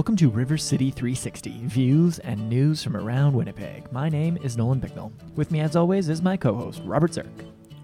Welcome to River City 360, views and news from around Winnipeg. My name is Nolan Bicknell. With me, as always, is my co host, Robert Zirk.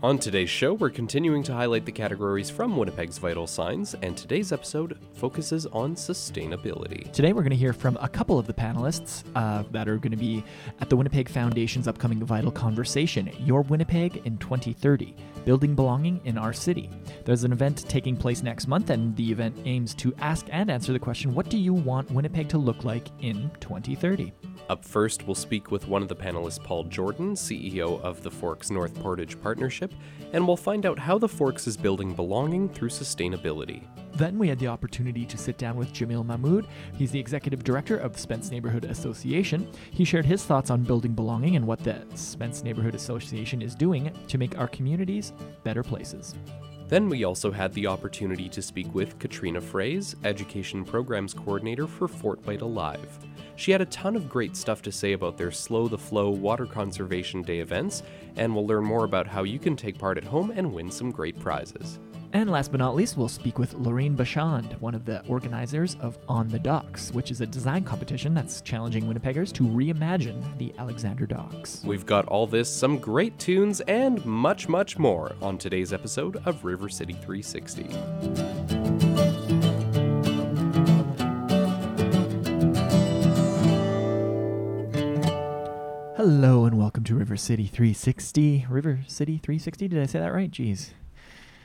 On today's show, we're continuing to highlight the categories from Winnipeg's vital signs, and today's episode focuses on sustainability. Today, we're going to hear from a couple of the panelists uh, that are going to be at the Winnipeg Foundation's upcoming Vital Conversation Your Winnipeg in 2030 Building Belonging in Our City. There's an event taking place next month, and the event aims to ask and answer the question What do you want Winnipeg to look like in 2030? Up first, we'll speak with one of the panelists, Paul Jordan, CEO of the Forks North Portage Partnership, and we'll find out how the Forks is building belonging through sustainability. Then we had the opportunity to sit down with Jamil Mahmood. He's the executive director of Spence Neighborhood Association. He shared his thoughts on building belonging and what the Spence Neighborhood Association is doing to make our communities better places. Then we also had the opportunity to speak with Katrina Fraze, Education Programs Coordinator for FortWhyte Alive. She had a ton of great stuff to say about their Slow the Flow Water Conservation Day events, and we'll learn more about how you can take part at home and win some great prizes. And last but not least, we'll speak with Lorraine Bachand, one of the organizers of On the Docks, which is a design competition that's challenging Winnipeggers to reimagine the Alexander Docks. We've got all this, some great tunes, and much, much more on today's episode of River City 360. Hello and welcome to River City 360. River City 360, did I say that right? Jeez.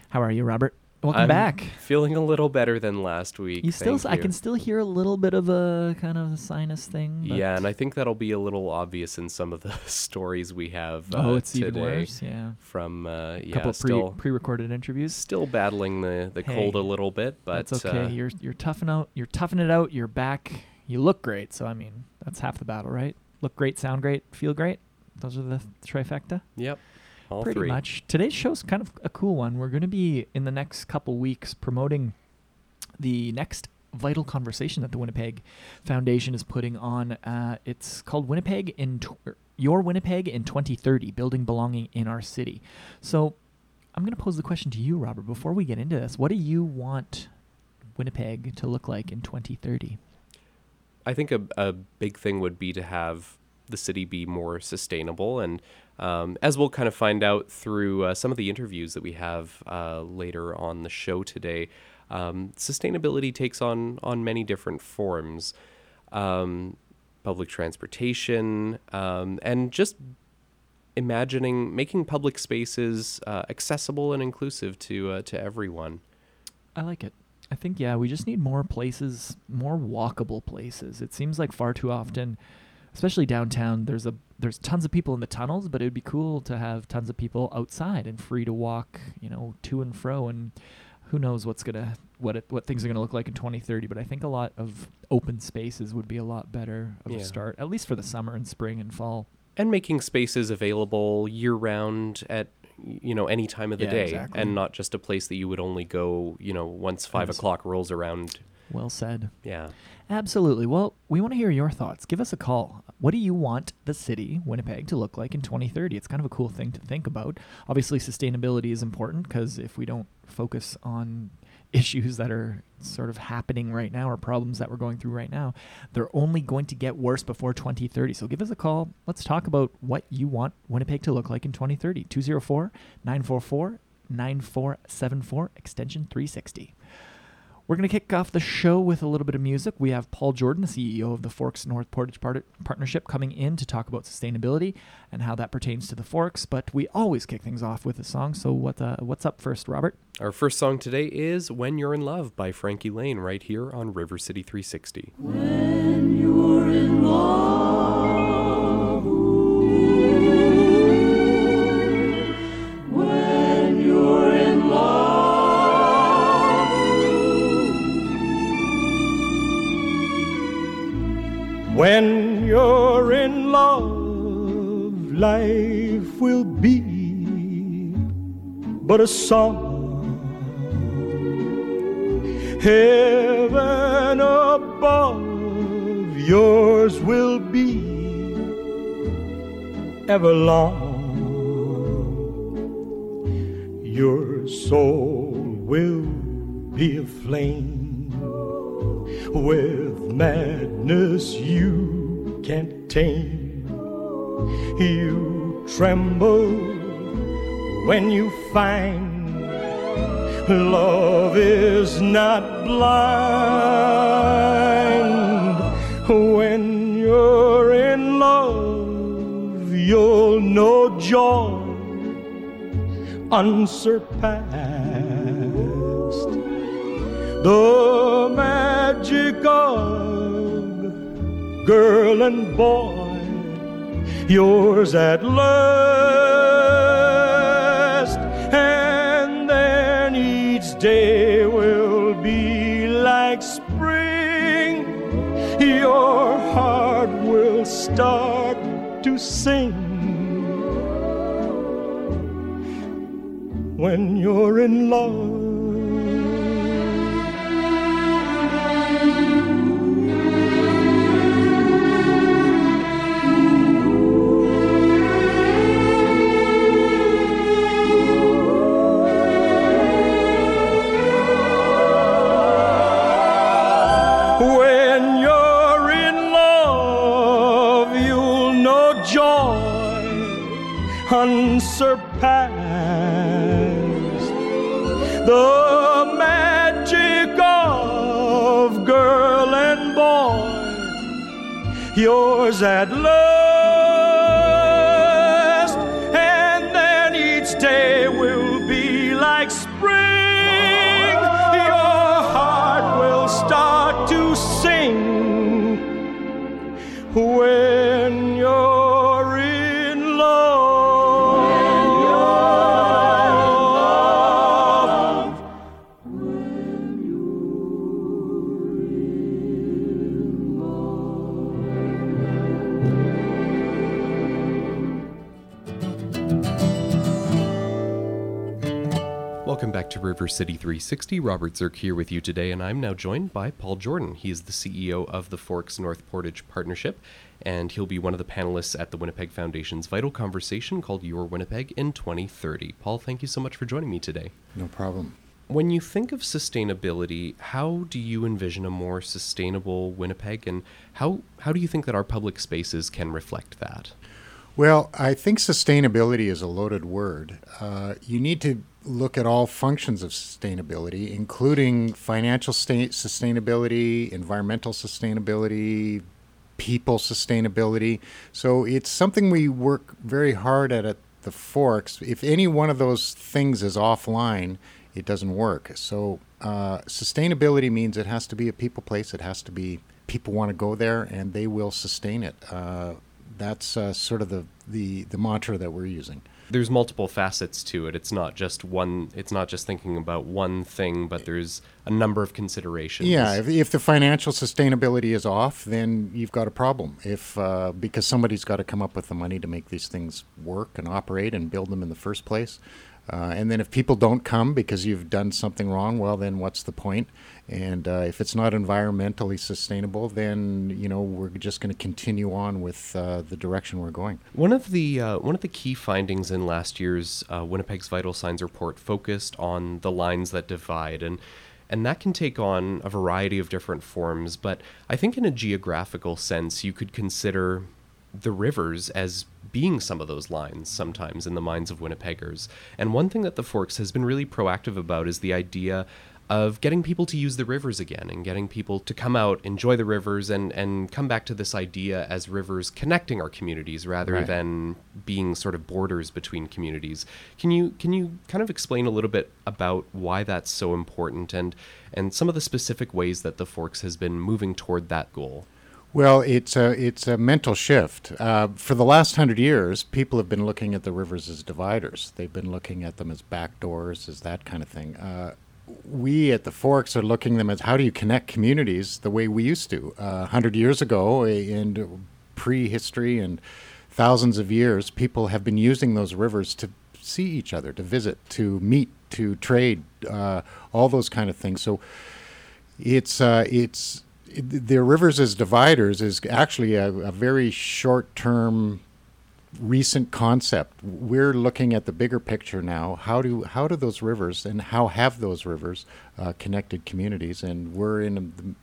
How are you, Robert? Welcome I'm back. Feeling a little better than last week. You still, I can still hear a little bit of a kind of a sinus thing. but- Yeah, and I think that'll be a little obvious in some of the stories we have. Uh, oh, it's today even worse. Yeah, From uh, a couple pre still pre-recorded interviews. still battling the, the cold a little bit, but That's okay. uh, you're you're toughing out. You're toughing it out. You're back. You look great. So I mean, that's half the battle, right? Look great, sound great, feel great. Those are the trifecta. yep, all Pretty three. much. Today's show's kind of a cool one. We're going to be in the next couple weeks promoting the next vital conversation that the Winnipeg Foundation is putting on. Uh, it's called Winnipeg in tw- er, Your Winnipeg in 2030: Building Belonging in Our City. So, I'm going to pose the question to you, Robert. Before we get into this, what do you want Winnipeg to look like in 2030? I think a, a big thing would be to have the city be more sustainable. And um, as we'll kind of find out through uh, some of the interviews that we have uh, later on the show today, um, sustainability takes on, on many different forms. Um, public transportation, um, and just imagining making public spaces uh, accessible and inclusive to uh, to everyone. I like it. I think yeah, we just need more places, more walkable places. It seems like far too often, especially downtown, there's a there's tons of people in the tunnels, but it would be cool to have tons of people outside and free to walk, you know, to and fro and who knows what's going to what it, what things are going to look like in 2030, but I think a lot of open spaces would be a lot better of Yeah. a start, at least for the summer and spring and fall. and making spaces available year round at you know any time of the Yeah, day exactly. and not just a place that you would only go you know once five o'clock rolls around Well said. yeah Absolutely. Well, we want to hear your thoughts. Give us a call. What do you want the city, Winnipeg, to look like in 2030? It's kind of a cool thing to think about. Obviously, sustainability is important because if we don't focus on issues that are sort of happening right now or problems that we're going through right now, they're only going to get worse before 2030. So give us a call. Let's talk about what you want Winnipeg to look like in 2030. 204 944 9474, extension 360. We're going to kick off the show with a little bit of music. We have Paul Jordan, the CEO of the Forks North Portage Part- Partnership, coming in to talk about sustainability and how that pertains to the Forks. But we always kick things off with a song. So what uh, what's up first, Robert? our first song today is when you're in love by Frankie Laine right here on river city 360 When you're in love, life will be but a song. Heaven above, yours will be ever long. Your soul will be a flame with madness you can't tame. You tremble when you find love is not blind. When you're in love, you'll know joy unsurpassed. The magic of girl and boy, yours at last. And then each day will be like spring. Your heart will start to sing. when you're in love. The magic of girl and boy, yours at last. Welcome back to River City 360. Robert Zirk here with you today, and I'm now joined by Paul Jordan. He is the CEO of the Forks North Portage Partnership, and he'll be one of the panelists at the Winnipeg Foundation's vital conversation called Your Winnipeg in 2030. Paul, thank you so much for joining me today. No problem. When you think of sustainability, how do you envision a more sustainable Winnipeg, and how, how do you think that our public spaces can reflect that? Well, I think sustainability is a loaded word. Uh, you need to look at all functions of sustainability, including financial sta- sustainability, environmental sustainability, people sustainability. So it's something we work very hard at at the Forks. If any one of those things is offline, it doesn't work. So uh, sustainability means it has to be a people place. It has to be people want to go there, and they will sustain it. Uh, that's uh, sort of the, the the mantra that we're using. There's multiple facets to it. It's not just one. It's not just thinking about one thing, but there's a number of considerations. Yeah, if, if the financial sustainability is off, then you've got a problem. If uh, because somebody's got to come up with the money to make these things work and operate and build them in the first place. Uh, and then if people don't come because you've done something wrong, well, then what's the point? And uh, if it's not environmentally sustainable, then you know we're just going to continue on with uh, the direction we're going. One of the uh, one of the key findings in last year's uh, Winnipeg's Vital Signs report focused on the lines that divide, and and that can take on a variety of different forms. But I think in a geographical sense, you could consider the rivers as being some of those lines sometimes in the minds of Winnipeggers. And one thing that the Forks has been really proactive about is the idea of getting people to use the rivers again and getting people to come out, enjoy the rivers, and, and come back to this idea as rivers connecting our communities rather Right. than being sort of borders between communities. Can you can you kind of explain a little bit about why that's so important and and some of the specific ways that the Forks has been moving toward that goal? Well, it's a it's a mental shift. Uh, for the last hundred years, people have been looking at the rivers as dividers. They've been looking at them as back doors, as that kind of thing. Uh, we at the Forks are looking at them as how do you connect communities the way we used to uh, hundred years ago in prehistory and thousands of years. People have been using those rivers to see each other, to visit, to meet, to trade, uh, all those kind of things. So it's uh, it's it, the rivers as dividers is actually a, a very short term recent concept we're looking at the bigger picture now how do how do those rivers and how have those rivers uh, connected communities and we're in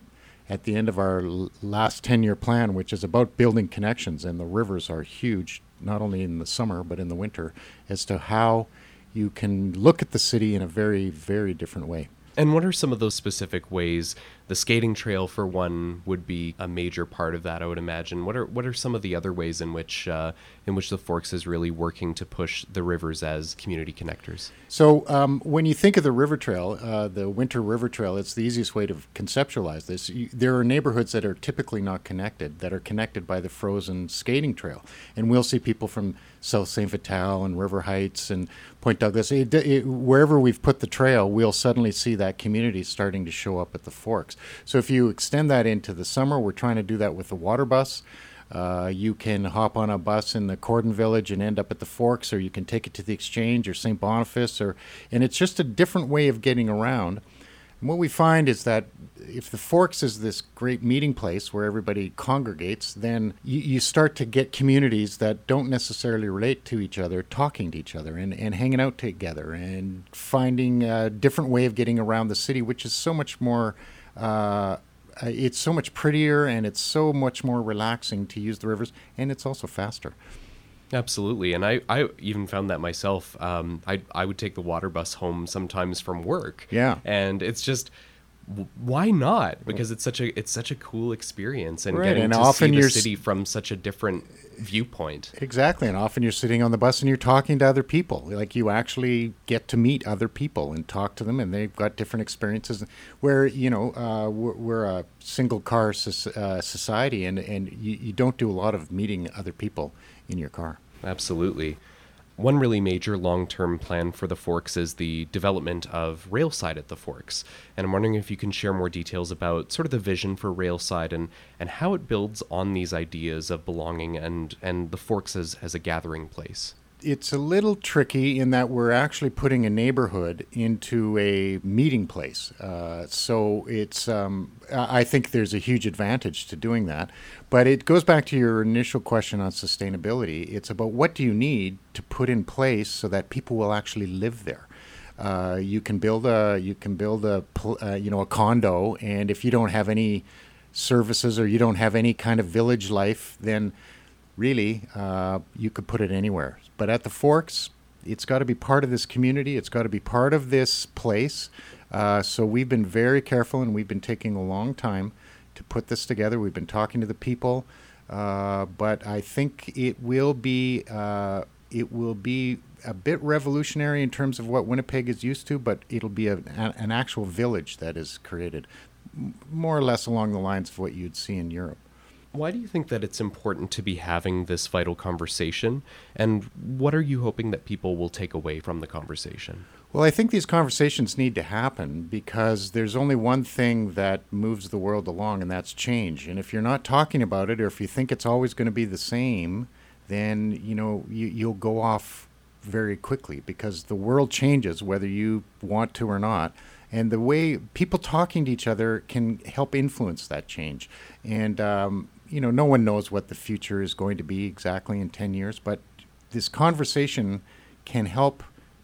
at the end of our last 10 year plan, which is about building connections, and the rivers are huge, not only in the summer, but in the winter, as to how you can look at the city in a very, very different way. And what are some of those specific ways? The skating trail, for one, would be a major part of that. I would imagine. What are what are some of the other ways in which uh, in which the Forks is really working to push the rivers as community connectors? So, um, when you think of the river trail, uh, the winter river trail, it's the easiest way to conceptualize this. You, there are neighborhoods that are typically not connected, that are connected by the frozen skating trail. And we'll see people from South St. Vital and River Heights and Point Douglas. It, it, wherever we've put the trail, we'll suddenly see that community starting to show up at the Forks. So, if you extend that into the summer, we're trying to do that with the water bus. Uh, you can hop on a bus in the Corydon Village and end up at the Forks, or you can take it to the Exchange or St. Boniface, or and it's just a different way of getting around. And what we find is that if the Forks is this great meeting place where everybody congregates, then you, you start to get communities that don't necessarily relate to each other talking to each other and, and hanging out together and finding a different way of getting around the city, which is so much more. Uh, it's so much prettier and it's so much more relaxing to use the rivers, and it's also faster. Absolutely, and I, I even found that myself. Um, I I would take the water bus home sometimes from work. Yeah. and it's just why not? Because it's such a it's such a cool experience, and Right, getting and to often see the city from such a different viewpoint. Exactly, and often you're sitting on the bus and you're talking to other people. Like you actually get to meet other people and talk to them, and they've got different experiences. Where you know uh, we're, we're a single car soc- uh, society, and and you, you don't do a lot of meeting other people in your car. Absolutely. One really major long term plan for the Forks is the development of Railside at the Forks. And I'm wondering if you can share more details about sort of the vision for Railside and, and how it builds on these ideas of belonging and, and the Forks as, as a gathering place. It's a little tricky in that we're actually putting a neighborhood into a meeting place. Uh, so it's, um, I think there's a huge advantage to doing that. But it goes back to your initial question on sustainability. It's about what do you need to put in place so that people will actually live there. Uh, you can build a you can build a uh, you know a condo, and if you don't have any services or you don't have any kind of village life, then really, uh, you could put it anywhere. But at the Forks, it's got to be part of this community. It's got to be part of this place. Uh, so we've been very careful, and we've been taking a long time to put this together. We've been talking to the people, uh, but I think it will be uh, it will be a bit revolutionary in terms of what Winnipeg is used to. But it'll be a, an actual village that is created, more or less along the lines of what you'd see in Europe. Why do you think that it's important to be having this vital conversation? And what are you hoping that people will take away from the conversation? Well, I think these conversations need to happen because there's only one thing that moves the world along, and that's change. And if you're not talking about it, or if you think it's always going to be the same, then you know you, you'll go off very quickly because the world changes whether you want to or not. And the way people talking to each other can help influence that change. And um, you know, no one knows what the future is going to be exactly in 10 years, but this conversation can help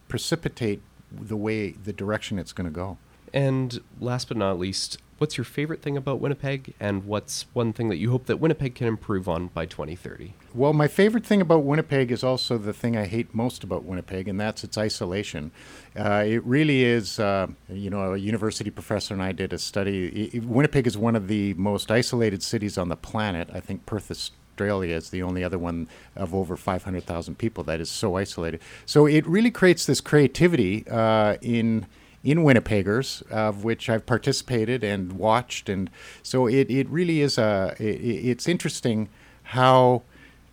precipitate the way, the direction it's going to go. And last but not least, what's your favorite thing about Winnipeg? And what's one thing that you hope that Winnipeg can improve on by 2030? Well, my favorite thing about Winnipeg is also the thing I hate most about Winnipeg, and that's its isolation. Uh, it really is, uh, you know, a university professor and I did a study. I- I- Winnipeg is one of the most isolated cities on the planet. I think Perth, Australia is the only other one of over 500,000 people that is so isolated. So it really creates this creativity uh, in in Winnipeggers, of which I've participated and watched, and so it, it really is a. It, it's interesting how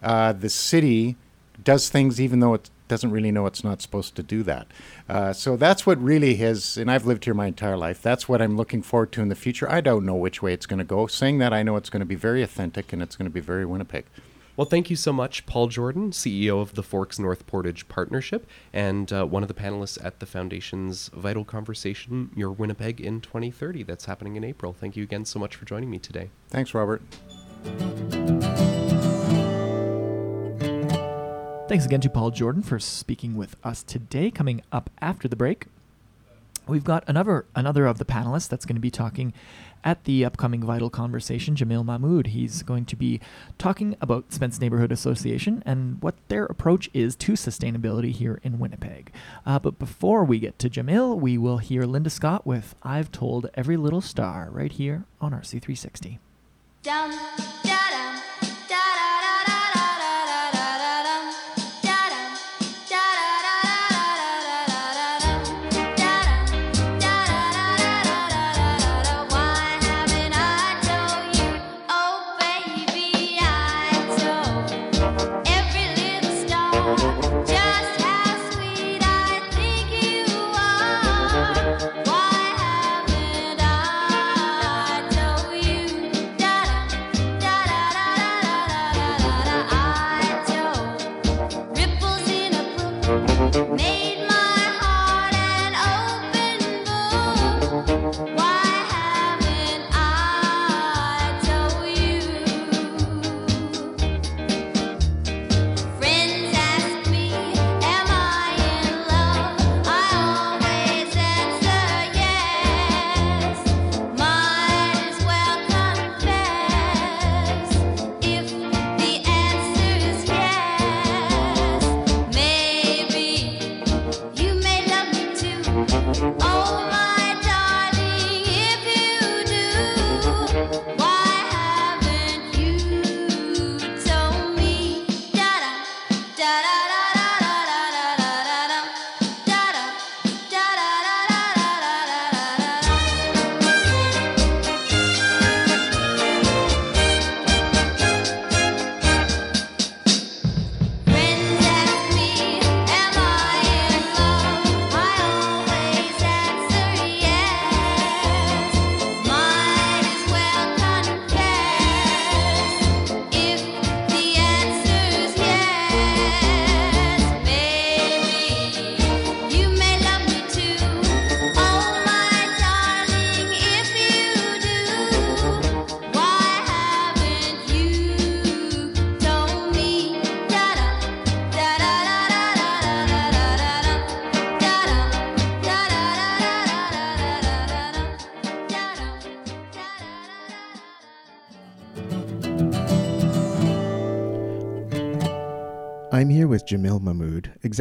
uh, the city does things even though it doesn't really know it's not supposed to do that. Uh, so that's what really has, and I've lived here my entire life. That's what I'm looking forward to in the future. I don't know which way it's going to go. Saying that, I know it's going to be very authentic and it's going to be very Winnipeg. Well, thank you so much, Paul Jordan, CEO of the Forks North Portage Partnership, and uh, one of the panelists at the Foundation's Vital Conversation, Your Winnipeg in 2030, that's happening in April. Thank you again so much for joining me today. Thanks, Robert. Thanks again to Paul Jordan for speaking with us today. Coming up after the break, We've got another another of the panelists that's going to be talking at the upcoming Vital Conversation, Jamil Mahmood. He's going to be talking about Spence Neighborhood Association and what their approach is to sustainability here in Winnipeg. Uh, but before we get to Jamil, we will hear Linda Scott with I've Told Every Little Star right here on RC360. Dum, da-dum,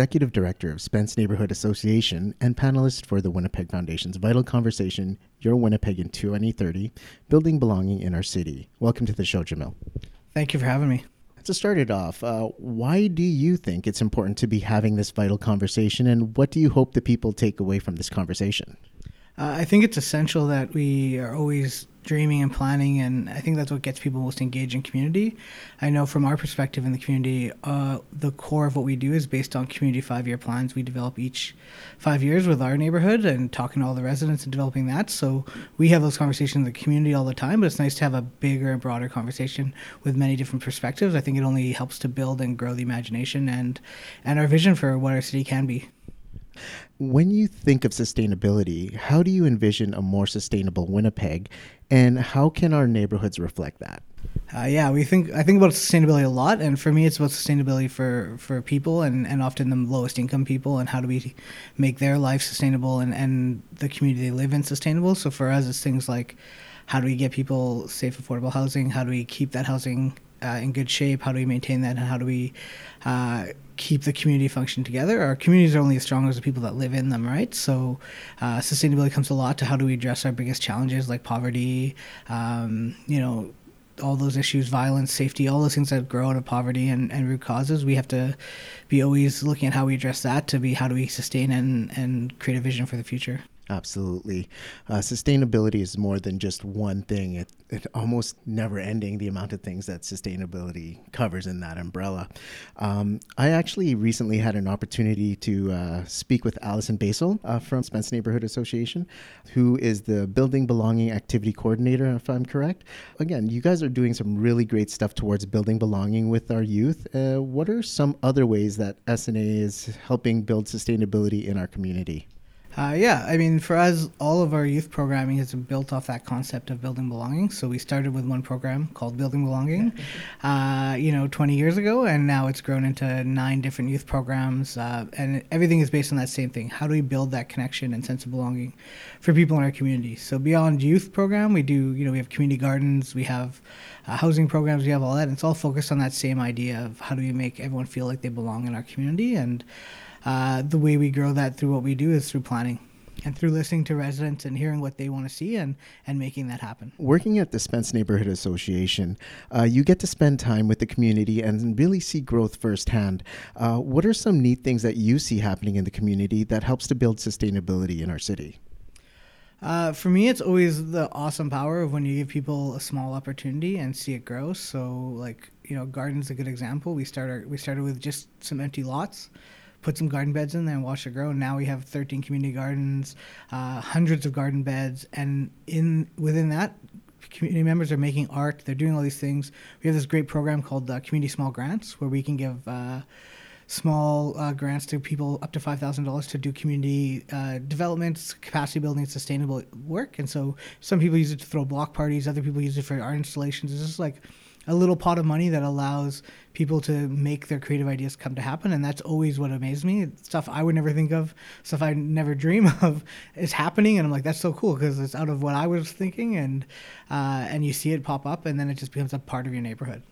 Executive Director of Spence Neighborhood Association and panelist for the Winnipeg Foundation's Vital Conversation Your Winnipeg in 2030 Building Belonging in Our City. Welcome to the show, Jamil. Thank you for having me. To start it off, uh, why do you think it's important to be having this vital conversation, and what do you hope the people take away from this conversation? Uh, I think it's essential that we are always dreaming and planning, and I think that's what gets people most engaged in community. I know from our perspective in the community, uh, the core of what we do is based on community five year plans we develop each five years with our neighborhood and talking to all the residents and developing that. So we have those conversations in the community all the time, but it's nice to have a bigger and broader conversation with many different perspectives. I think it only helps to build and grow the imagination and, and our vision for what our city can be. When you think of sustainability, how do you envision a more sustainable Winnipeg, and how can our neighborhoods reflect that? Uh, yeah, we think I think about sustainability a lot, and for me, it's about sustainability for, for people and, and often the lowest income people, and how do we make their life sustainable and, and the community they live in sustainable. So for us, it's things like how do we get people safe, affordable housing? How do we keep that housing uh, in good shape? How do we maintain that? And how do we uh, keep the community function together? Our communities are only as strong as the people that live in them, right? So uh, sustainability comes a lot to how do we address our biggest challenges like poverty, um, you know, all those issues, violence, safety, all those things that grow out of poverty and, and root causes. We have to be always looking at how we address that to be how do we sustain and, and create a vision for the future. Absolutely. Uh, sustainability is more than just one thing. It, it almost never ending the amount of things that sustainability covers in that umbrella. Um, I actually recently had an opportunity to uh, speak with Allison Basil uh, from Spence Neighborhood Association, who is the Building Belonging Activity Coordinator, if I'm correct. Again, you guys are doing some really great stuff towards building belonging with our youth. Uh, what are some other ways that SNA is helping build sustainability in our community? Uh, yeah, I mean, for us, all of our youth programming is built off that concept of building belonging. So we started with one program called Building Belonging, uh, you know, 20 years ago, and now it's grown into nine different youth programs, uh, and everything is based on that same thing. How do we build that connection and sense of belonging for people in our community? So beyond youth program, we do, you know, we have community gardens, we have uh, housing programs, we have all that, and it's all focused on that same idea of how do we make everyone feel like they belong in our community and uh, the way we grow that through what we do is through planning and through listening to residents and hearing what they want to see and, and making that happen. Working at the Spence Neighborhood Association, uh, you get to spend time with the community and really see growth firsthand. Uh, what are some neat things that you see happening in the community that helps to build sustainability in our city? Uh, for me, it's always the awesome power of when you give people a small opportunity and see it grow. So, like you know, gardens a good example. We started we started with just some empty lots, put some garden beds in there and watch it grow. Now we have 13 community gardens, uh, hundreds of garden beds, and in within that, community members are making art. They're doing all these things. We have this great program called uh, Community Small Grants, where we can give. Uh, small uh, grants to people up to $5,000 to do community uh, development, capacity building, sustainable work. And so some people use it to throw block parties, other people use it for art installations. It's just like a little pot of money that allows people to make their creative ideas come to happen. And that's always what amazed me. Stuff I would never think of, stuff I never dream of is happening. And I'm like, that's so cool because it's out of what I was thinking. And, uh, and you see it pop up and then it just becomes a part of your neighborhood.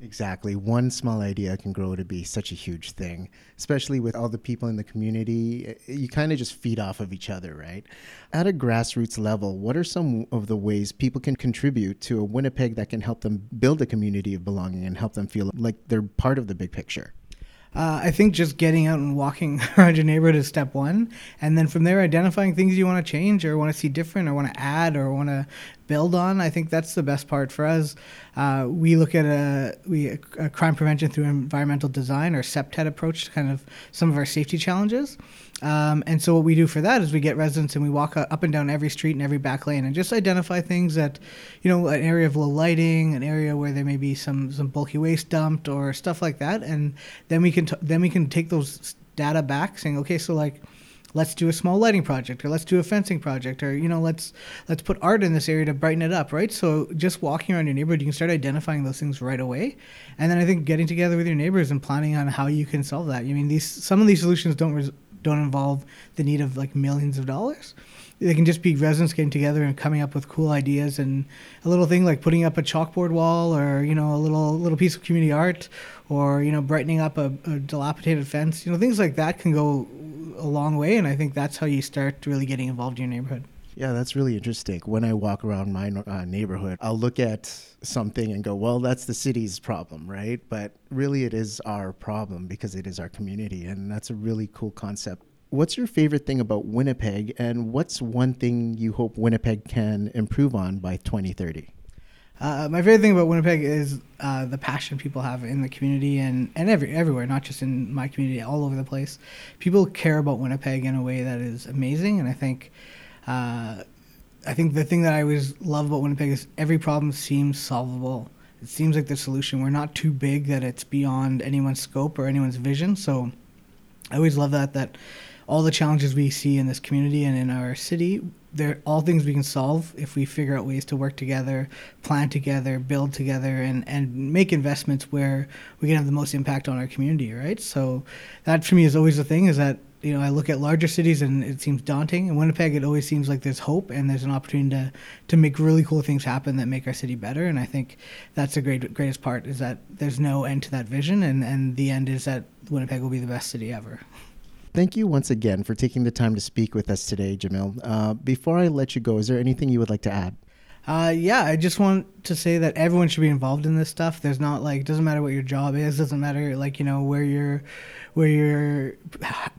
Exactly. One small idea can grow to be such a huge thing, especially with all the people in the community. You kind of just feed off of each other, right? At a grassroots level, what are some of the ways people can contribute to a Winnipeg that can help them build a community of belonging and help them feel like they're part of the big picture? Uh, I think just getting out and walking around your neighborhood is step one, and then from there, identifying things you want to change or want to see different or want to add or want to build on. I think that's the best part for us. Uh, we look at a we a crime prevention through environmental design or CPTED approach to kind of some of our safety challenges. Um, and so what we do for that is we get residents and we walk up and down every street and every back lane and just identify things that, you know, an area of low lighting, an area where there may be some some bulky waste dumped or stuff like that, and then we can t- then we can take those data back, saying, okay, so like let's do a small lighting project or let's do a fencing project or you know let's let's put art in this area to brighten it up right? So just walking around your neighborhood you can start identifying those things right away. And then i think getting together with your neighbors and planning on how you can solve that. I mean these some of these solutions don't res- don't involve the need of like millions of dollars they can just be residents getting together and coming up with cool ideas and a little thing like putting up a chalkboard wall or you know a little little piece of community art or you know brightening up a, a dilapidated fence you know things like that can go a long way and i think that's how you start really getting involved in your neighborhood Yeah, that's really interesting. When I walk around my uh, neighborhood, I'll look at something and go, well, that's the city's problem, right? But really, it is our problem because it is our community. And that's a really cool concept. What's your favorite thing about Winnipeg? And what's one thing you hope Winnipeg can improve on by 2030? Uh, my favorite thing about Winnipeg is uh, the passion people have in the community and, and every, everywhere, not just in my community, all over the place. People care about Winnipeg in a way that is amazing, and I think, uh, I think the thing that I always love about Winnipeg is every problem seems solvable. It seems like the solution. We're not too big that it's beyond anyone's scope or anyone's vision. So, I always love that that all the challenges we see in this community and in our city, they're all things we can solve if we figure out ways to work together, plan together, build together, and, and make investments where we can have the most impact on our community, right? So that for me is always the thing is that, you know, I look at larger cities and it seems daunting. In Winnipeg, it always seems like there's hope and there's an opportunity to, to make really cool things happen that make our city better. And I think that's the great, greatest part is that there's no end to that vision. And, and the end is that Winnipeg will be the best city ever. Thank you once again for taking the time to speak with us today, Jamil. Uh, before I let you go, is there anything you would like to add? Uh, yeah, I just want to say that everyone should be involved in this stuff. There's not like doesn't matter what your job is, doesn't matter like you know where your where your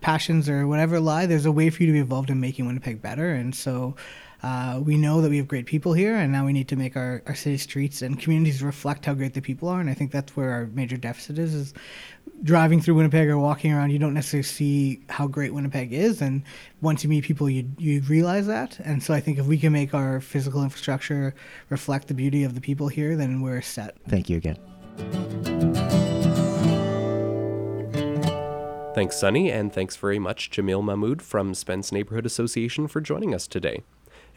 passions or whatever lie. There's a way for you to be involved in making Winnipeg better, and so. Uh, we know that we have great people here, and now we need to make our, our city streets and communities reflect how great the people are. And I think that's where our major deficit is: is driving through Winnipeg or walking around, you don't necessarily see how great Winnipeg is. And once you meet people, you you realize that. And so I think if we can make our physical infrastructure reflect the beauty of the people here, then we're set. Thank you again. Thanks, Sunny, and thanks very much, Jamil Mahmood from Spence Neighborhood Association, for joining us today.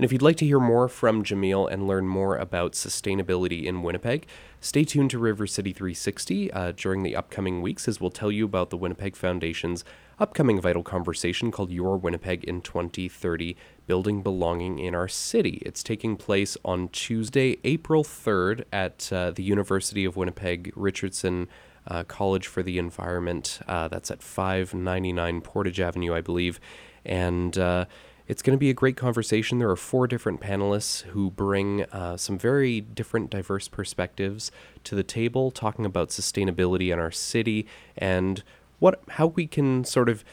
And if you'd like to hear more from Jamil and learn more about sustainability in Winnipeg, stay tuned to River City 360 uh, during the upcoming weeks as we'll tell you about the Winnipeg Foundation's upcoming vital conversation called Your Winnipeg in 2030 Building Belonging in Our City. It's taking place on Tuesday, April 3rd at uh, the University of Winnipeg Richardson uh, College for the Environment. Uh, that's at 599 Portage Avenue, I believe. And uh, it's going to be a great conversation. There are four different panelists who bring uh, some very different, diverse perspectives to the table, talking about sustainability in our city and what how we can sort of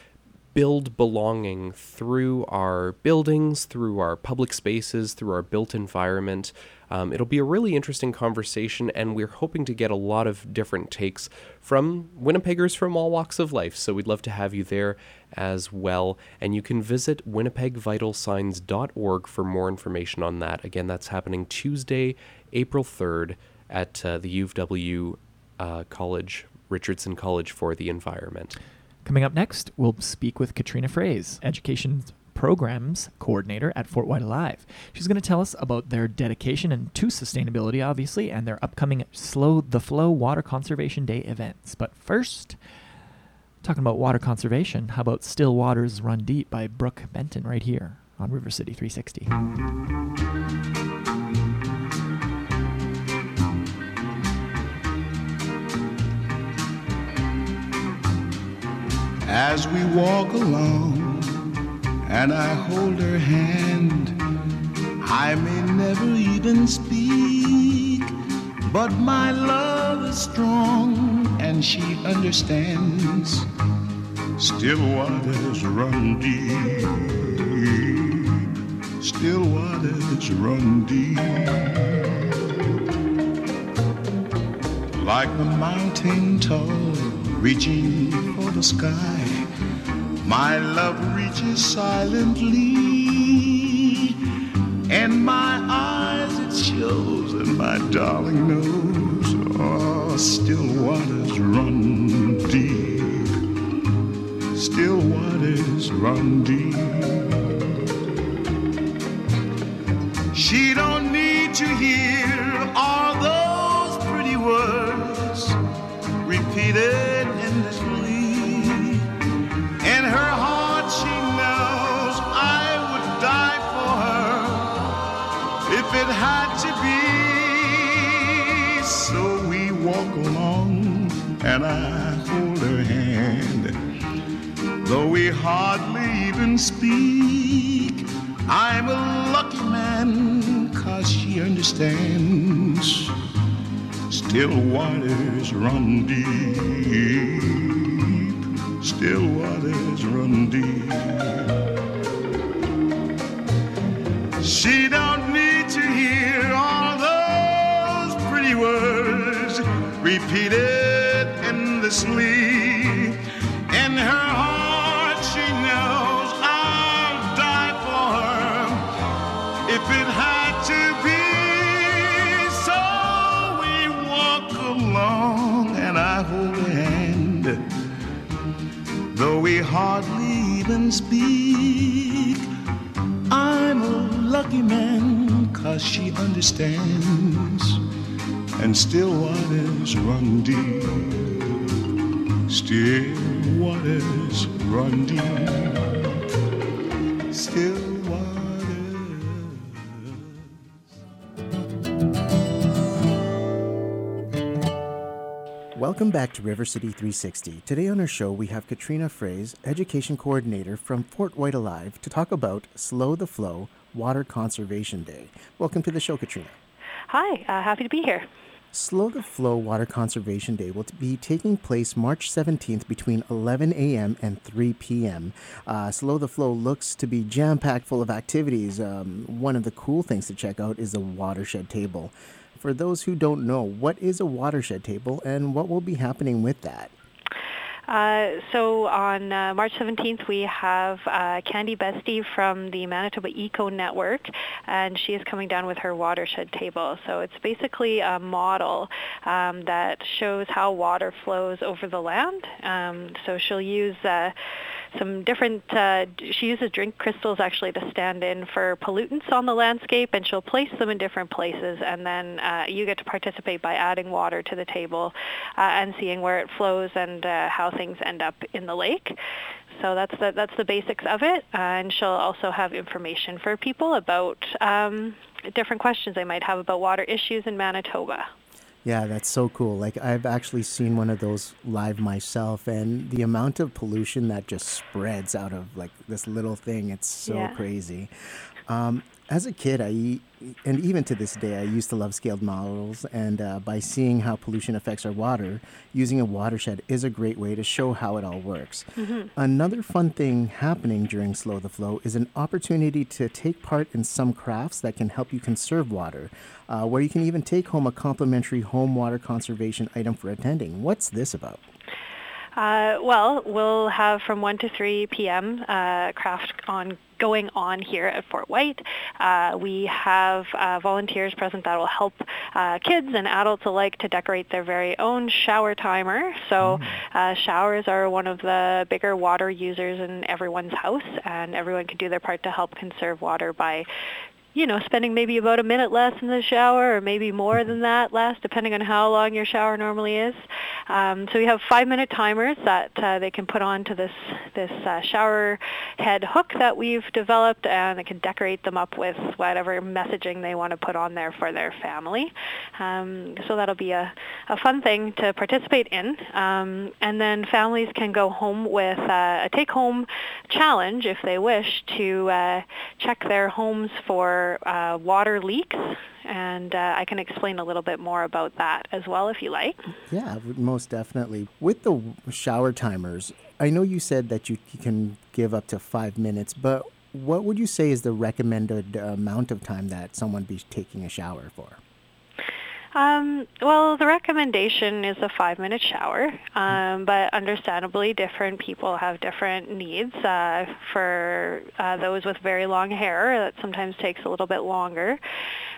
build belonging through our buildings, through our public spaces, through our built environment. Um, it'll be a really interesting conversation, and we're hoping to get a lot of different takes from Winnipeggers from all walks of life. So we'd love to have you there as well. And you can visit winnipegvitalsigns.org for more information on that. Again, that's happening Tuesday, April 3rd at uh, the U of W uh, College, Richardson College for the Environment. Coming up next, we'll speak with Katrina Fraze, Education Programs Coordinator at FortWhyte Alive. She's going to tell us about their dedication and to sustainability, obviously, and their upcoming Slow the Flow Water Conservation Day events. But first, talking about water conservation, how about Still Waters Run Deep by Brook Benton right here on River City 360. As we walk along and I hold her hand, I may never even speak, but my love is strong and she understands. Still waters run deep, still waters run deep. Like the mountain tall, reaching for the sky. My love reaches silently, and my eyes it shows, and my darling knows. Oh, still waters run deep, still waters run deep. She don't need to hear all those endlessly. In her heart, she knows I would die for her if it had to be. So we walk along and I hold her hand. Though we hardly even speak, I'm a lucky man, cause she understands. Still waters run deep, still waters run deep. She don't need to hear all those pretty words repeated endlessly. Hardly even speak. I'm a lucky man, cause she understands. And still waters run deep. Still waters run deep. Welcome back to River City 360. Today on our show, we have Katrina Fraze, Education Coordinator from FortWhyte Alive, to talk about Slow the Flow Water Conservation Day. Welcome to the show, Katrina. Hi, uh, happy to be here. Slow the Flow Water Conservation Day will be taking place March 17th between 11 a.m. and 3 p.m. Uh, Slow the Flow looks to be jam packed full of activities. Um, one of the cool things to check out is the watershed table. For those who don't know, what is a watershed table and what will be happening with that? Uh, so on uh, March 17th, we have uh, Candy Bestie from the Manitoba Eco Network, and she is coming down with her watershed table. So it's basically a model um, that shows how water flows over the land. Um, so she'll use uh, some different, uh, she uses drink crystals actually to stand in for pollutants on the landscape, and she'll place them in different places, and then uh, you get to participate by adding water to the table uh, and seeing where it flows and uh, how things end up in the lake. So that's the that's the basics of it, uh, and she'll also have information for people about um, different questions they might have about water issues in Manitoba. Yeah, that's so cool. Like I've actually seen one of those live myself and the amount of pollution that just spreads out of like this little thing, it's so Yeah. crazy. Um, as a kid, I and even to this day, I used to love scaled models, and uh, by seeing how pollution affects our water, using a watershed is a great way to show how it all works. Another fun thing happening during Slow the Flow is an opportunity to take part in some crafts that can help you conserve water, uh, where you can even take home a complimentary home water conservation item for attending. What's this about? Uh, well, we'll have from 1 to 3 p.m. Uh, craft on going on here at FortWhyte. Uh, we have uh, volunteers present that will help uh, kids and adults alike to decorate their very own shower timer. So uh, showers are one of the bigger water users in everyone's house, and everyone can do their part to help conserve water by you know, spending maybe about a minute less in the shower or maybe more than that less, depending on how long your shower normally is. Um, so we have five-minute timers that uh, they can put onto this this uh, shower head hook that we've developed, and they can decorate them up with whatever messaging they want to put on there for their family. Um, so that'll be a, a fun thing to participate in. Um, and then families can go home with uh, a take-home challenge if they wish to uh, check their homes for uh, water leaks. And uh, I can explain a little bit more about that as well if you like. Yeah, most definitely. With the shower timers, I know you said that you, can give up to five minutes, but what would you say is the recommended uh, amount of time that someone be taking a shower for? Um, well, the recommendation is a five-minute shower, um, but understandably, different people have different needs. Uh, for uh, those with very long hair, that sometimes takes a little bit longer.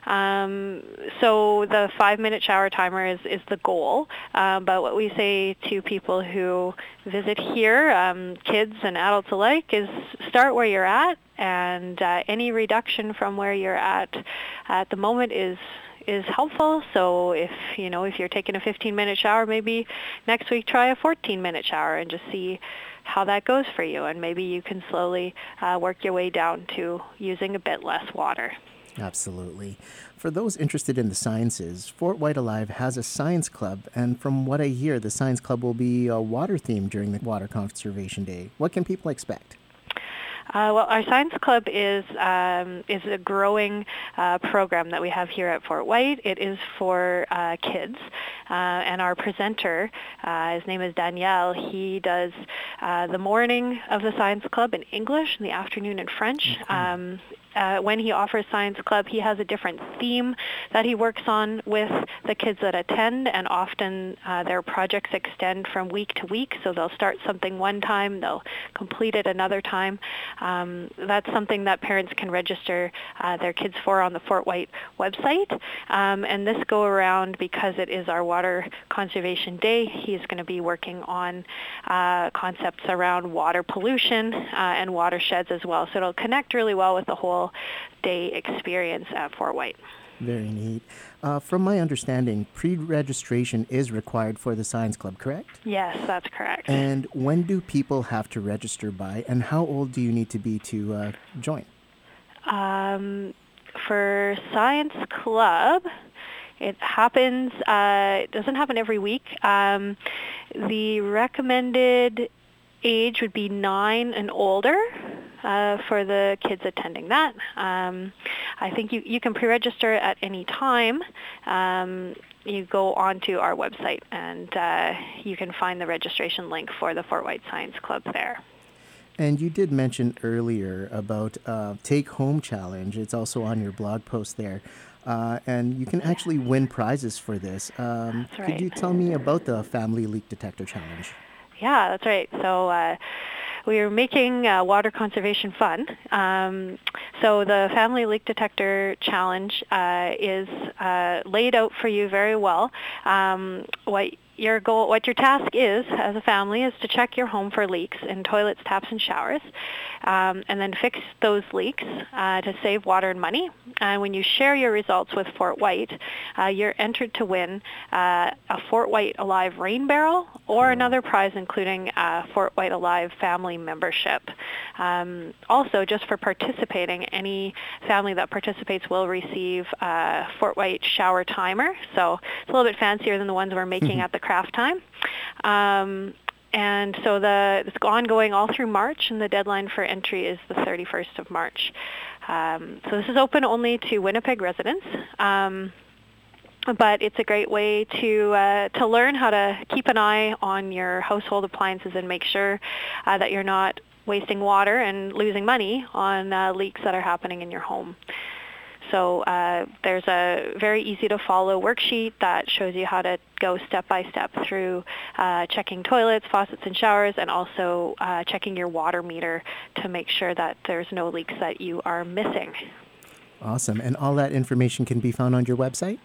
Um, so the five-minute shower timer is, is the goal. Um, but what we say to people who visit here, um, kids and adults alike, is start where you're at, and uh, any reduction from where you're at at the moment is is helpful. So if you know if you're taking a 15 minute shower, maybe next week try a 14 minute shower and just see how that goes for you, and maybe you can slowly uh, work your way down to using a bit less water. Absolutely. For those interested in the sciences, FortWhyte Alive has a science club, and from what I hear, the science club will be a water theme during the Water Conservation Day. What can people expect? Uh, well, our science club is um, is a growing uh, program that we have here at FortWhyte. It is for uh, kids, uh, and our presenter, uh, his name is Danielle. He does uh, the morning of the science club in English and the afternoon in French. Um, uh, when he offers science club, he has a different theme that he works on with the kids that attend, and often uh, their projects extend from week to week. So they'll start something one time, they'll complete it another time. Um, that's something that parents can register uh, their kids for on the FortWhyte website. Um, and this go around because it is our Water Conservation Day. He's going to be working on uh, concepts around water pollution uh, and watersheds as well. So it'll connect really well with the whole day experience at FortWhyte. Very neat. Uh, from my understanding, pre-registration is required for the science club, correct? Yes, that's correct. And when do people have to register by, and how old do you need to be to uh, join? Um, for Science Club, it happens. Uh, it doesn't happen every week. Um, the recommended age would be nine and older uh, for the kids attending that. Um, I think you, you can pre-register at any time. Um, you go onto our website and uh, you can find the registration link for the FortWhyte Science Club there. And you did mention earlier about uh, Take Home Challenge. It's also on your blog post there. Uh, and you can actually win prizes for this. Um, That's Could you tell me about the Family Leak Detector Challenge? Yeah, that's right. So uh, we are making uh, water conservation fun. Um, so the Family Leak Detector Challenge uh, is uh, laid out for you very well. Um, what your goal, what your task is as a family is to check your home for leaks in toilets, taps, and showers, um, and then fix those leaks uh, to save water and money. And when you share your results with FortWhyte, uh, you're entered to win uh, a FortWhyte Alive rain barrel or another prize including a FortWhyte Alive family membership. Um, also, just for participating, any family that participates will receive a FortWhyte shower timer. So it's a little bit fancier than the ones we're making at the craft time. Um, and so the it's ongoing all through March, and the deadline for entry is the 31st of March. Um, so this is open only to Winnipeg residents. Um, but it's a great way to uh, to learn how to keep an eye on your household appliances and make sure uh, that you're not wasting water and losing money on uh, leaks that are happening in your home. So uh, there's a very easy to follow worksheet that shows you how to go step by step through uh, checking toilets, faucets, and showers, and also uh, checking your water meter to make sure that there's no leaks that you are missing. Awesome. And all that information can be found on your website?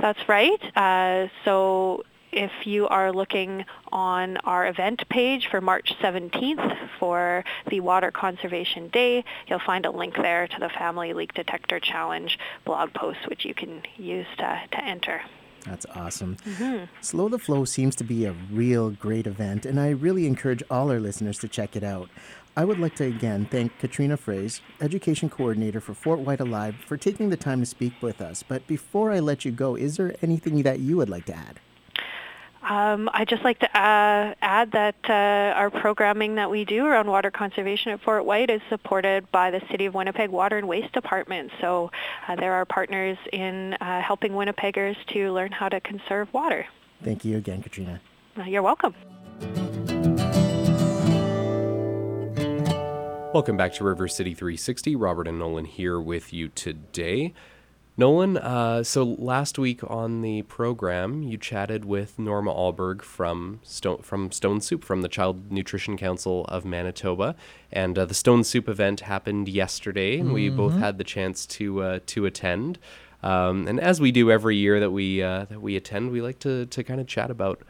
That's right. Uh, so if you are looking on our event page for March 17th for the Water Conservation Day, you'll find a link there to the Family Leak Detector Challenge blog post, which you can use to, to enter. That's awesome. Mm-hmm. Slow the Flow seems to be a real great event, and I really encourage all our listeners to check it out. I would like to again thank Katrina Fraze, Education Coordinator for FortWhyte Alive, for taking the time to speak with us. But before I let you go, is there anything that you would like to add? Um, I'd just like to uh, add that uh, our programming that we do around water conservation at FortWhyte is supported by the City of Winnipeg Water and Waste Department. So uh, there are partners in uh, helping Winnipeggers to learn how to conserve water. Thank you again, Katrina. Uh, You're welcome. Welcome back to River City 360. Robert and Nolan here with you today. Nolan, uh, so last week on the program, you chatted with Norma Alberg from Stone, from Stone Soup, from the Child Nutrition Council of Manitoba, and uh, the Stone Soup event happened yesterday, and we both had the chance to uh, to attend. Um, and as we do every year that we uh, that we attend, we like to to kind of chat about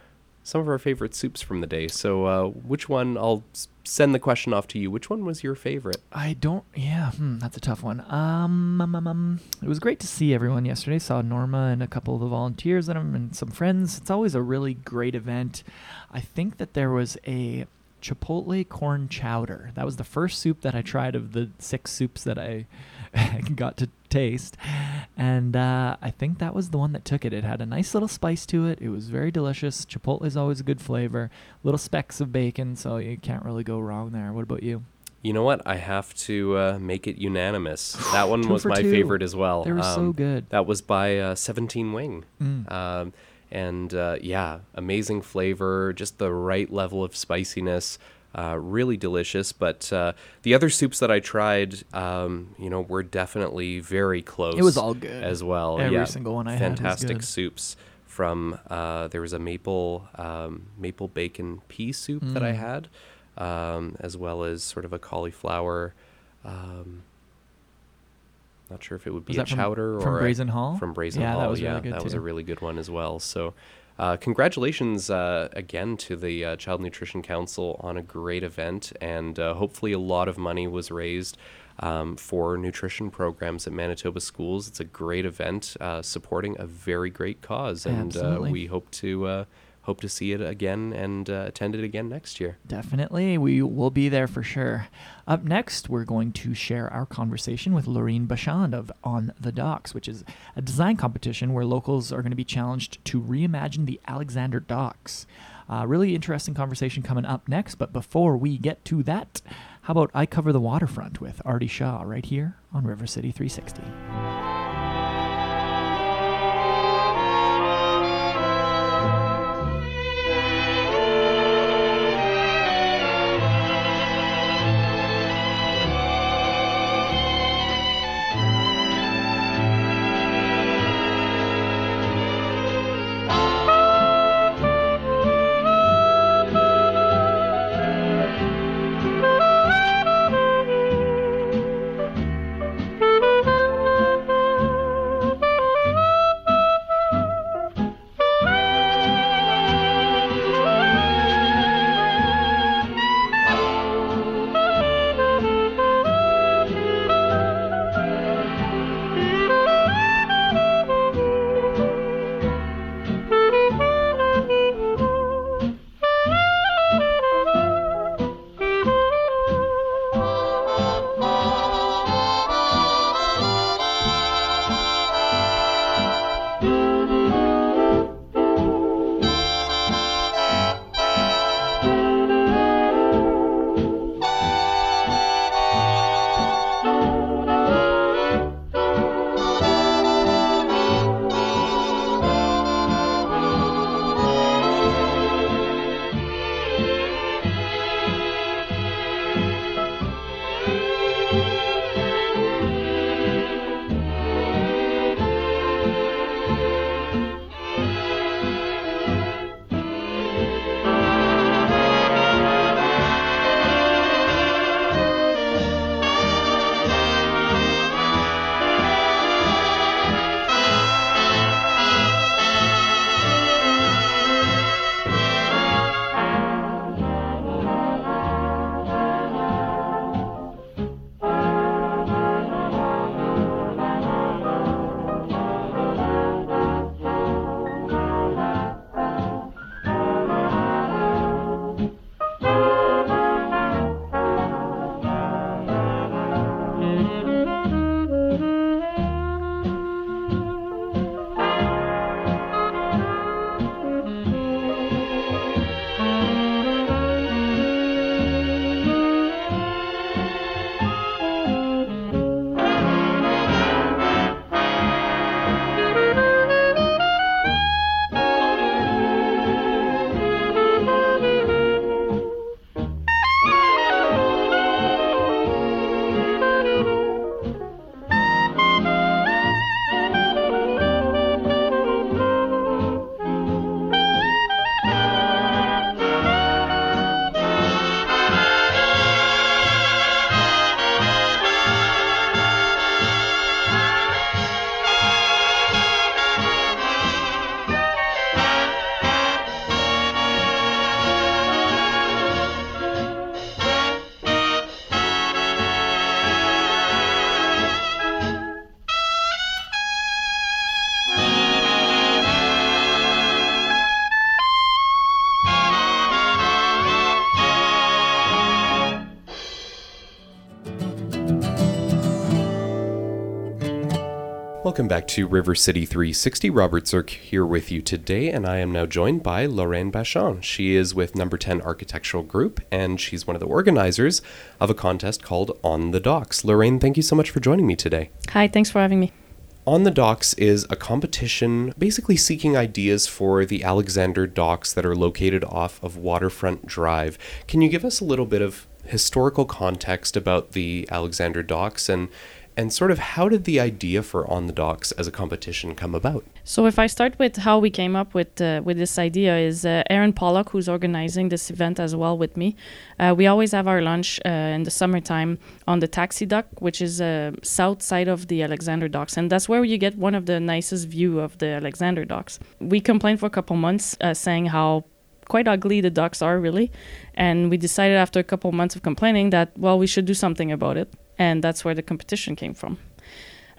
some of our favorite soups from the day. So, uh, which one? I'll send the question off to you. Which one was your favorite? I don't. Yeah, hmm, that's a tough one. Um, um, um, um, it was great to see everyone yesterday. Saw Norma and a couple of the volunteers and, and some friends. It's always a really great event. I think that there was a chipotle corn chowder. That was the first soup that I tried of the six soups that I got to taste, and uh, I think that was the one that took it. It had a nice little spice to it. It was very delicious. Chipotle is always a good flavor. Little specks of bacon, so you can't really go wrong there. What about you? You know what? I have to uh, make it unanimous. That one was my two. favorite as well. They were so good. That was by uh, 17 Wing. Mm. Um, and uh, yeah, amazing flavor, just the right level of spiciness. Uh, really delicious. But uh, the other soups that I tried, um, you know, were definitely very close. It was all good. as well. Every yeah, single one I had fantastic good. soups. From uh, there was a maple um, maple bacon pea soup that I Mm. had, um, as well as sort of a cauliflower. Um, not sure if it would be a that from- chowder from or a- Brazen Hall? From Brazen Yeah, that Hall, was really good that was a really good one as well. So, uh, congratulations uh, again to the uh, Child Nutrition Council on a great event, and uh, hopefully a lot of money was raised um, for nutrition programs at Manitoba schools. It's a great event uh, supporting a very great cause, and uh, we hope to uh, hope to see it again and uh, attend it again next year. Definitely. We will be there for sure. Up next, we're going to share our conversation with Lorraine Bachand of On the Docks, which is a design competition where locals are going to be challenged to reimagine the Alexander Docks. Uh, really interesting conversation coming up next, but before we get to that, how about I cover the waterfront with Artie Shaw right here on River City 360? Back to River City 360. Robert Zirk here with you today, and I am now joined by Lorraine Bachand. She is with Number 10 Architectural Group, and she's one of the organizers of a contest called On the Docks. Lorraine, thank you so much for joining me today. Hi, thanks for having me. On the Docks is a competition basically seeking ideas for the Alexander docks that are located off of Waterfront Drive. Can you give us a little bit of historical context about the Alexander docks and and sort of how did the idea for On the Docks as a competition come about? So, if I start with how we came up with uh, with this idea, is uh, Aaron Pollock, who's organizing this event as well with me. Uh, we always have our lunch uh, in the summertime on the taxi dock, which is uh, south side of the Alexander Docks, and that's where you get one of the nicest view of the Alexander Docks. We complained for a couple months, uh, saying how quite ugly the docks are really and we decided after a couple months of complaining that well we should do something about it and that's where the competition came from.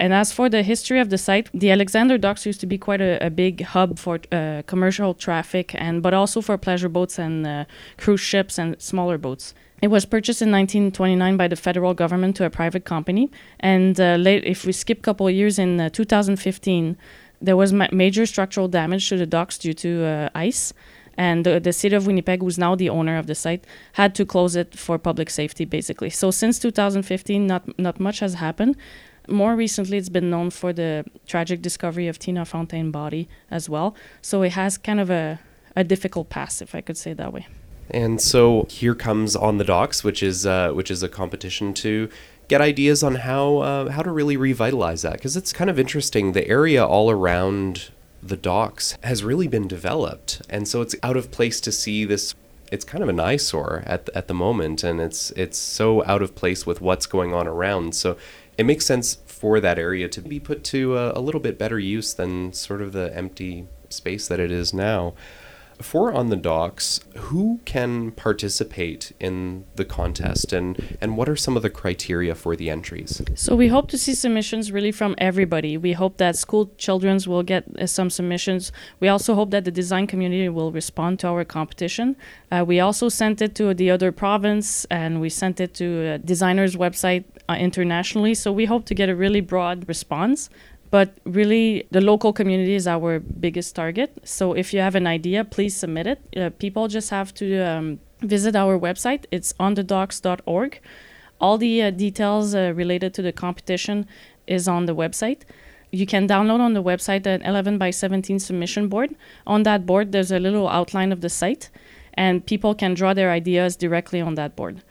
And as for the history of the site the alexander docks used to be quite a, a big hub for uh, commercial traffic and but also for pleasure boats and uh, cruise ships and smaller boats. It was purchased in 1929 by the federal government to a private company. And uh, late, if we skip a couple of years in uh, 2015 there was ma- major structural damage to the docks due to uh, ice and the, the city of Winnipeg, who's now the owner of the site, had to close it for public safety, basically. So since 2015, not not much has happened. More recently, it's been known for the tragic discovery of Tina Fontaine body as well. So it has kind of a a difficult past, if I could say that way. And so here comes on the docks, which is uh, which is a competition to get ideas on how uh, how to really revitalize that because it's kind of interesting. The area all around the docks has really been developed, and so it's out of place to see this. It's kind of an eyesore at at the moment, and it's it's so out of place with what's going on around. So it makes sense for that area to be put to a, a little bit better use than sort of the empty space that it is now. For on the docks, who can participate in the contest, and and what are some of the criteria for the entries? So we hope to see submissions really from everybody. We hope that school childrens will get uh, some submissions. We also hope that the design community will respond to our competition. Uh, we also sent it to the other province, and we sent it to a designers' website uh, internationally. So we hope to get a really broad response. But really, the local community is our biggest target. So if you have an idea, please submit it. Uh, people just have to um, visit our website. It's onthedocks.org. All the uh, details uh, related to the competition is on the website. You can download on the website an 11 by 17 submission board. On that board, there's a little outline of the site, and people can draw their ideas directly on that board.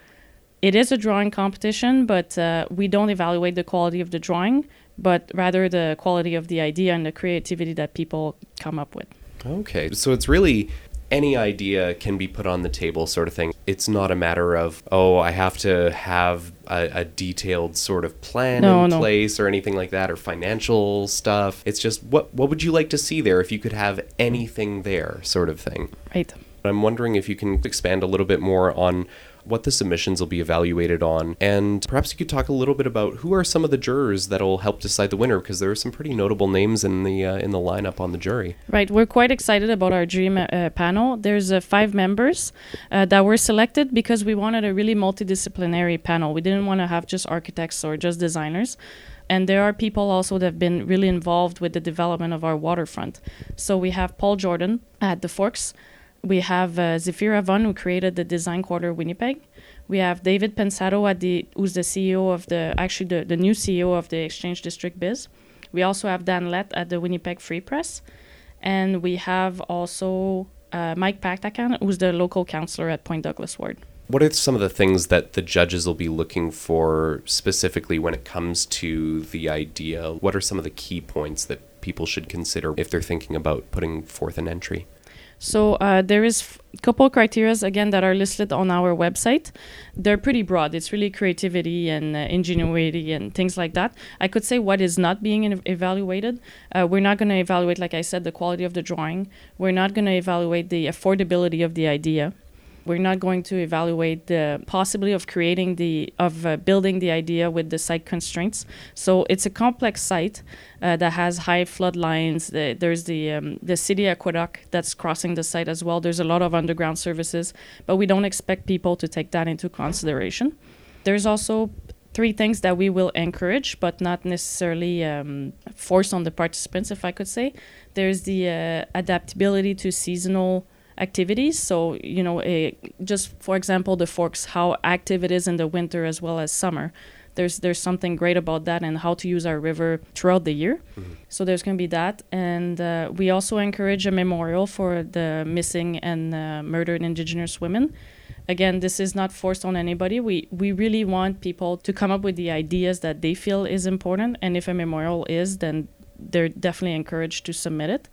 It is a drawing competition, but uh, we don't evaluate the quality of the drawing, but rather the quality of the idea and the creativity that people come up with. Okay, so it's really any idea can be put on the table, sort of thing. It's not a matter of oh, I have to have a, a detailed sort of plan No, in no. place or anything like that, or financial stuff. It's just what what would you like to see there if you could have anything there, sort of thing. Right. I'm wondering if you can expand a little bit more on what the submissions will be evaluated on, and perhaps you could talk a little bit about who are some of the jurors that'll help decide the winner, because there are some pretty notable names in the uh, in the lineup on the jury. Right, we're quite excited about our dream uh, panel. There's uh, five members uh, that were selected because we wanted a really multidisciplinary panel. We didn't want to have just architects or just designers. And there are people also that have been really involved with the development of our waterfront. So we have Paul Jordan at the Forks. We have uh, Zafira Von, who created the Design Quarter Winnipeg. We have David Pensato at the who's the CEO of the actually the, the new CEO of the Exchange District Biz. We also have Dan Lett at the Winnipeg Free Press, and we have also uh, Mike Pagtakhan, who's the local councillor at Point Douglas Ward. What are some of the things that the judges will be looking for specifically when it comes to the idea? What are some of the key points that people should consider if they're thinking about putting forth an entry? So uh, there is a couple of criteria again that are listed on our website. They're pretty broad. It's really creativity and uh, ingenuity and things like that. I could say what is not being in- evaluated. Uh, we're not going to evaluate, like I said, the quality of the drawing. We're not going to evaluate the affordability of the idea. We're not going to evaluate the possibility of creating the of uh, building the idea with the site constraints. So it's a complex site uh, that has high flood lines. The, there's the um, the city aqueduct that's crossing the site as well. There's a lot of underground services, but we don't expect people to take that into consideration. There's also three things that we will encourage, but not necessarily um, force on the participants, if I could say. There's the uh, adaptability to seasonal activities. So, you know, a, just for example, the forks, how active it is in the winter as well as summer. There's, there's something great about that and how to use our river throughout the year. So there's going to be that. And uh, we also encourage a memorial for the missing and uh, murdered Indigenous women. Again, this is not forced on anybody. We, we really want people to come up with the ideas that they feel is important. And if a memorial is, then they're definitely encouraged to submit it.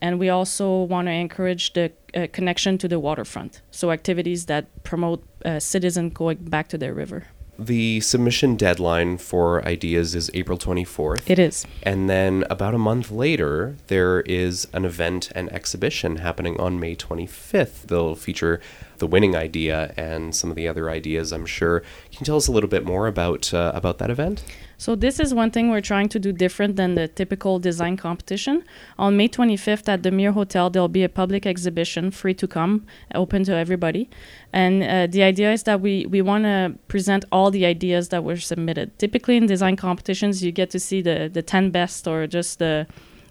And we also want to encourage the uh, connection to the waterfront. So activities that promote uh, citizens going back to their river. The submission deadline for ideas is April 24th. It is. And then about a month later, there is an event and exhibition happening on May 25th. They'll feature the winning idea and some of the other ideas, I'm sure. Can you tell us a little bit more about uh, about that event? So this is one thing we're trying to do different than the typical design competition. On May 25th at the Mere Hotel, there'll be a public exhibition, free to come, open to everybody. And uh, the idea is that we, we want to present all the ideas that were submitted. Typically in design competitions, you get to see the, the 10 best or just the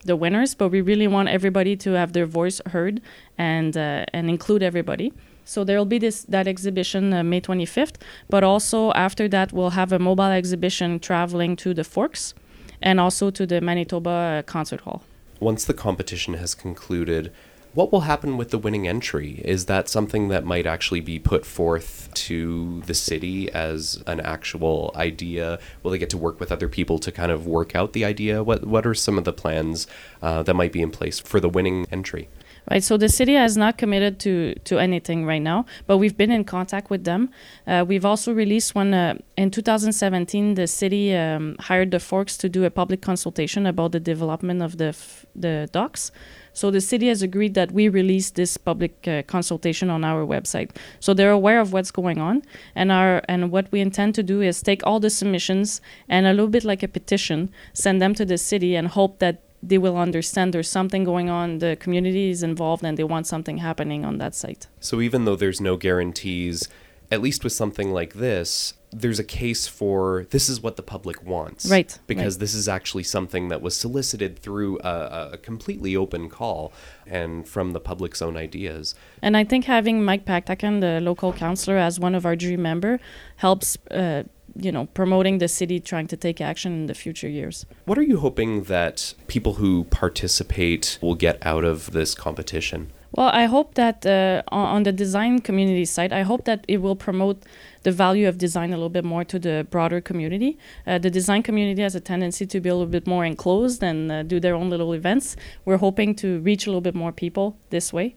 the winners, but we really want everybody to have their voice heard and uh, and include everybody. So there will be this that exhibition uh, May 25th, but also after that we'll have a mobile exhibition traveling to the Forks, and also to the Manitoba uh, Concert Hall. Once the competition has concluded, what will happen with the winning entry? Is that something that might actually be put forth to the city as an actual idea? Will they get to work with other people to kind of work out the idea? What What are some of the plans uh, that might be in place for the winning entry? Right. So the city has not committed to to anything right now, but we've been in contact with them. Uh, we've also released one uh, in 2017. The city um, hired the Forks to do a public consultation about the development of the the docks. So the city has agreed that we release this public uh, consultation on our website. So they're aware of what's going on, and our and what we intend to do is take all the submissions and a little bit like a petition, send them to the city, and hope that they will understand there's something going on, the community is involved, and they want something happening on that site. So even though there's no guarantees, at least with something like this, there's a case for this is what the public wants. Right, Because right. this is actually something that was solicited through a, a completely open call and from the public's own ideas. And I think having Mike Pagtakhan, the local councillor, as one of our jury member, helps, uh, you know, promoting the city trying to take action in the future years. What are you hoping that people who participate will get out of this competition? Well, I hope that uh, on the design community side, I hope that it will promote the value of design a little bit more to the broader community. Uh, the design community has a tendency to be a little bit more enclosed and uh, do their own little events. We're hoping to reach a little bit more people this way.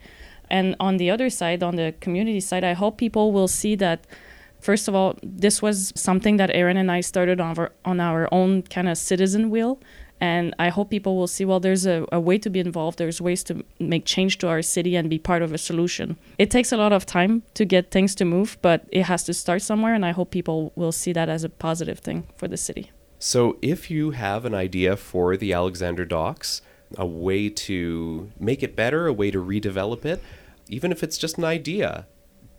And on the other side, on the community side, I hope people will see that first of all, this was something that Aaron and I started on our, on our own kind of citizen wheel. And I hope people will see, well, there's a, a way to be involved. There's ways to make change to our city and be part of a solution. It takes a lot of time to get things to move, but it has to start somewhere. And I hope people will see that as a positive thing for the city. So, if you have an idea for the Alexander Docks, a way to make it better, a way to redevelop it, even if it's just an idea,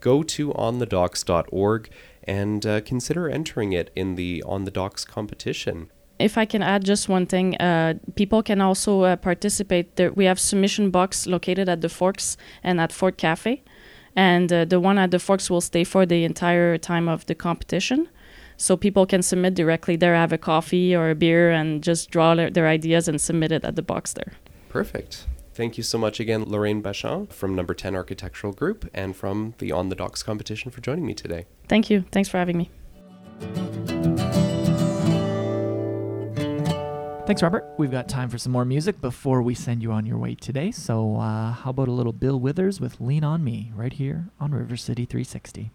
go to onthedocks.org and uh, consider entering it in the On the Docks competition. If I can add just one thing, uh, people can also uh, participate. There, we have submission box located at the Forks and at Fort Cafe, and uh, the one at the Forks will stay for the entire time of the competition. So people can submit directly there, have a coffee or a beer, and just draw their, their ideas and submit it at the box there. Perfect. Thank you so much again, Lorraine Bachand from Number 10 Architectural Group and from the On the Docks competition for joining me today. Thank you. Thanks for having me. Thanks, Robert. We've got time for some more music before we send you on your way today. So, uh, how about a little Bill Withers with Lean on Me right here on River City 360?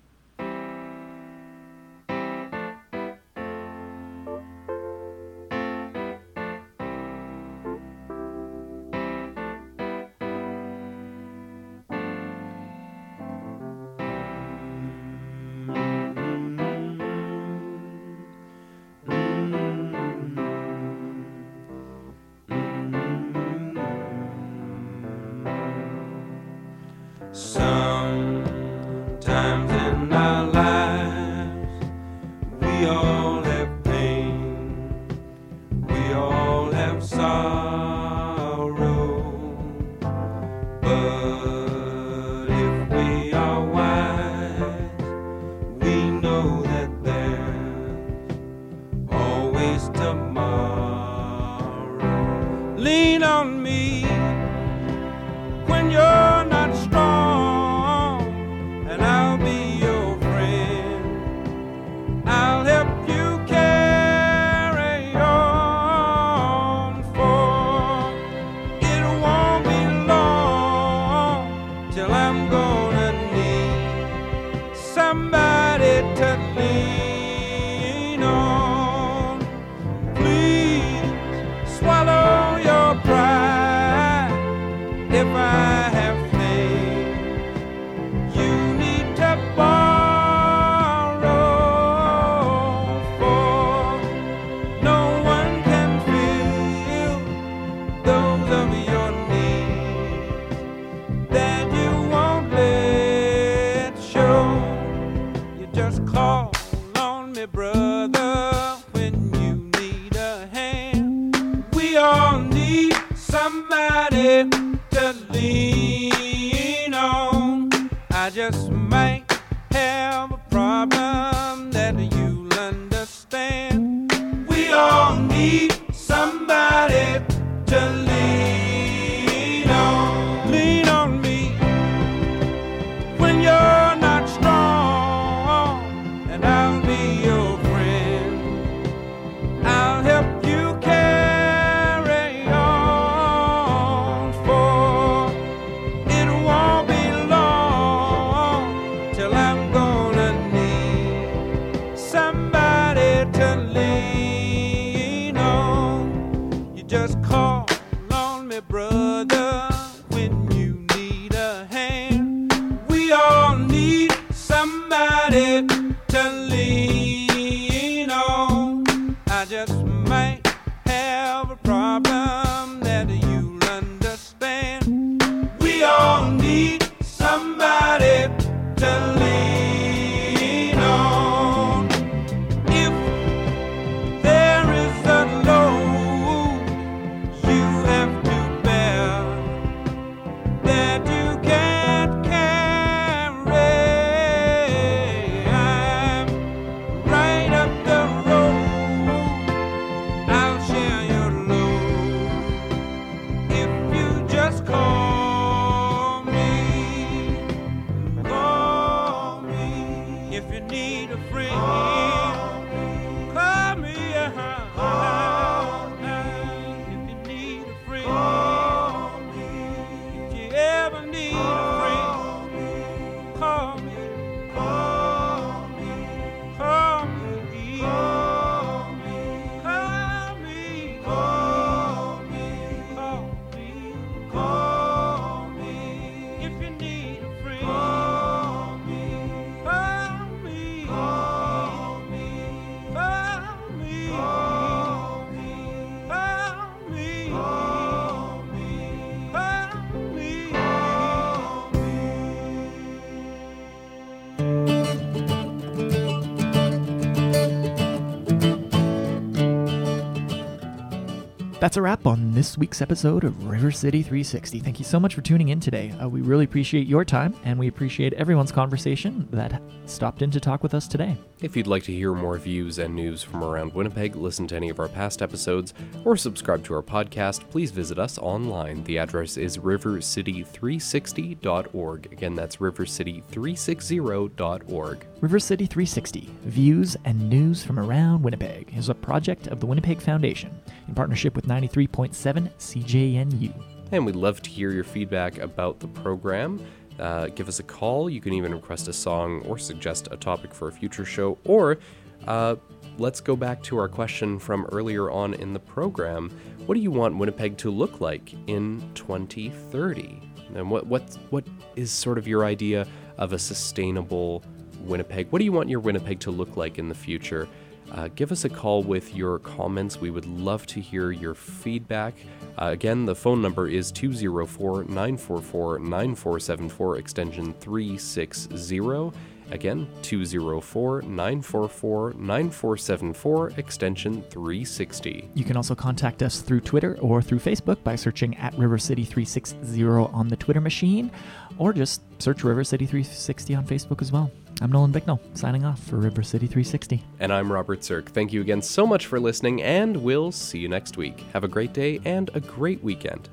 That's a wrap on this week's episode of River City 360. Thank you so much for tuning in today. Uh, we really appreciate your time and we appreciate everyone's conversation that stopped in to talk with us today. If you'd like to hear more views and news from around Winnipeg, listen to any of our past episodes, or subscribe to our podcast, please visit us online. The address is rivercity360.org. Again, that's rivercity360.org. River City 360 Views and News from Around Winnipeg is a project of the Winnipeg Foundation in partnership with 93.7 CJNU. And we'd love to hear your feedback about the program. Uh, give us a call. You can even request a song or suggest a topic for a future show. Or uh, let's go back to our question from earlier on in the program. What do you want Winnipeg to look like in 2030? And what what what is sort of your idea of a sustainable Winnipeg? What do you want your Winnipeg to look like in the future? Uh, give us a call with your comments. We would love to hear your feedback. Uh, again, the phone number is 204 944 9474, extension 360. Again, 204 944 9474, extension 360. You can also contact us through Twitter or through Facebook by searching at River City 360 on the Twitter machine, or just search River City 360 on Facebook as well. I'm Nolan Bicknell, signing off for River City 360. And I'm Robert Zirk. Thank you again so much for listening, and we'll see you next week. Have a great day and a great weekend.